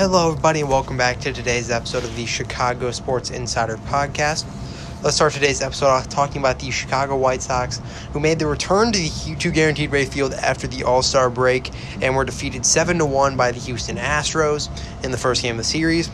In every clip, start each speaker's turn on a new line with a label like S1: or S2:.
S1: Hello, everybody, and welcome back to today's episode of the Chicago Sports Insider Podcast. Let's start today's episode off talking about the Chicago White Sox, who made the return to the to guaranteed rate field after the All Star break and were defeated seven to one by the Houston Astros in the first game of the series.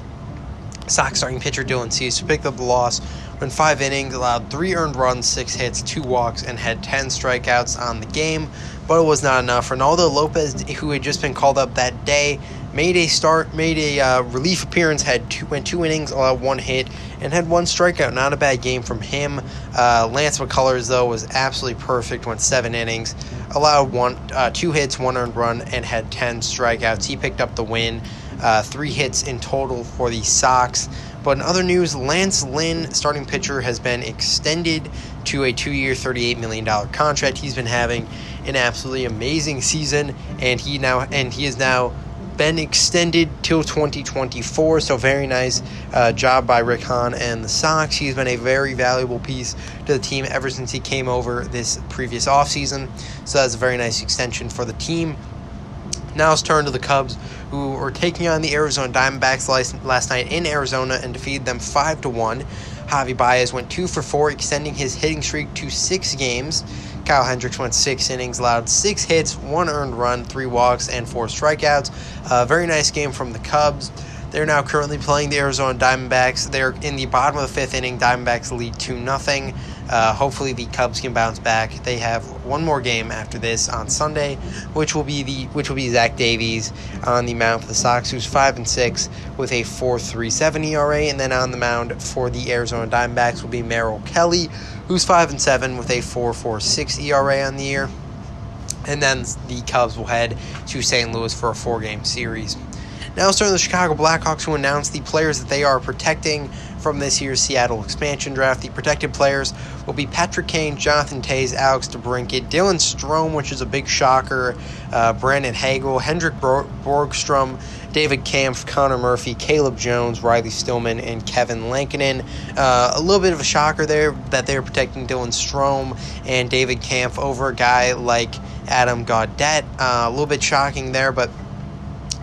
S1: Sox starting pitcher Dylan Cease picked up the loss when five innings, allowed three earned runs, six hits, two walks, and had 10 strikeouts on the game, but it was not enough. Reynaldo Lopez, who had just been called up that day, made a start, made a uh, relief appearance, had two, went two innings, allowed one hit, and had one strikeout. Not a bad game from him. Uh, Lance McCullers though was absolutely perfect. Went seven innings, allowed one, uh, two hits, one earned run, and had ten strikeouts. He picked up the win. Uh, three hits in total for the Sox. But in other news, Lance Lynn, starting pitcher, has been extended to a two-year, $38 million contract. He's been having an absolutely amazing season, and he now and he is now been extended till 2024. So very nice uh, job by Rick Hahn and the Sox. He's been a very valuable piece to the team ever since he came over this previous offseason. So that's a very nice extension for the team. Now let's turn to the Cubs, who were taking on the Arizona Diamondbacks last night in Arizona and defeated them 5 to 1. Javi Baez went 2 for 4, extending his hitting streak to 6 games. Kyle Hendricks went 6 innings, allowed 6 hits, 1 earned run, 3 walks, and 4 strikeouts. A very nice game from the Cubs. They're now currently playing the Arizona Diamondbacks. They're in the bottom of the fifth inning. Diamondbacks lead 2 0. Uh, hopefully, the Cubs can bounce back. They have one more game after this on Sunday, which will be the which will be Zach Davies on the mound for the Sox, who's five and six with a 4.37 ERA, and then on the mound for the Arizona Diamondbacks will be Merrill Kelly, who's five and seven with a 4.46 ERA on the year. And then the Cubs will head to St. Louis for a four game series. Now turn the Chicago Blackhawks, who announced the players that they are protecting from this year's Seattle expansion draft. The protected players will be Patrick Kane, Jonathan Toews, Alex DeBrincat, Dylan Strome, which is a big shocker, uh, Brandon Hagel, Hendrik Borgstrom, David Kampf, Connor Murphy, Caleb Jones, Riley Stillman, and Kevin Lankinen. Uh, a little bit of a shocker there that they're protecting Dylan Strome and David Kampf over a guy like Adam Gaudette. Uh, a little bit shocking there, but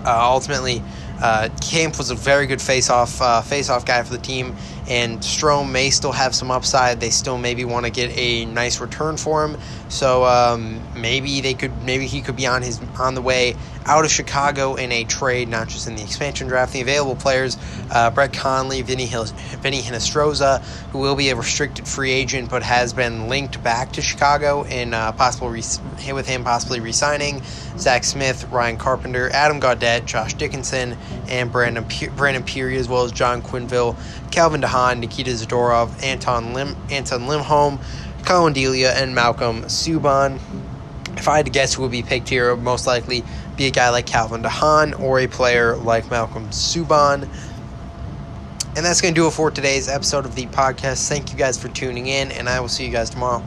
S1: ultimately, uh, Kampf was a very good face-off uh, face-off guy for the team, and Strome may still have some upside. They still maybe want to get a nice return for him, so um, maybe they could maybe he could be on his on the way out of Chicago in a trade, not just in the expansion draft. The available players: uh, Brett Connolly, Vinny Hill, Vinny Hinostroza, who will be a restricted free agent but has been linked back to Chicago and uh, possible re- with him possibly resigning. Zach Smith, Ryan Carpenter, Adam Gaudette, Josh Dickinson, and Brandon Brandon Pirri, as well as John Quenneville, Calvin DeHaan, Nikita Zadorov, Anton Lim Anton Lindholm, Collin Delia, and Malcolm Subban. If I had to guess who would be picked here, would most likely be a guy like Calvin DeHaan or a player like Malcolm Subban. And that's going to do it for today's episode of the podcast. Thank you guys for tuning in, and I will see you guys tomorrow.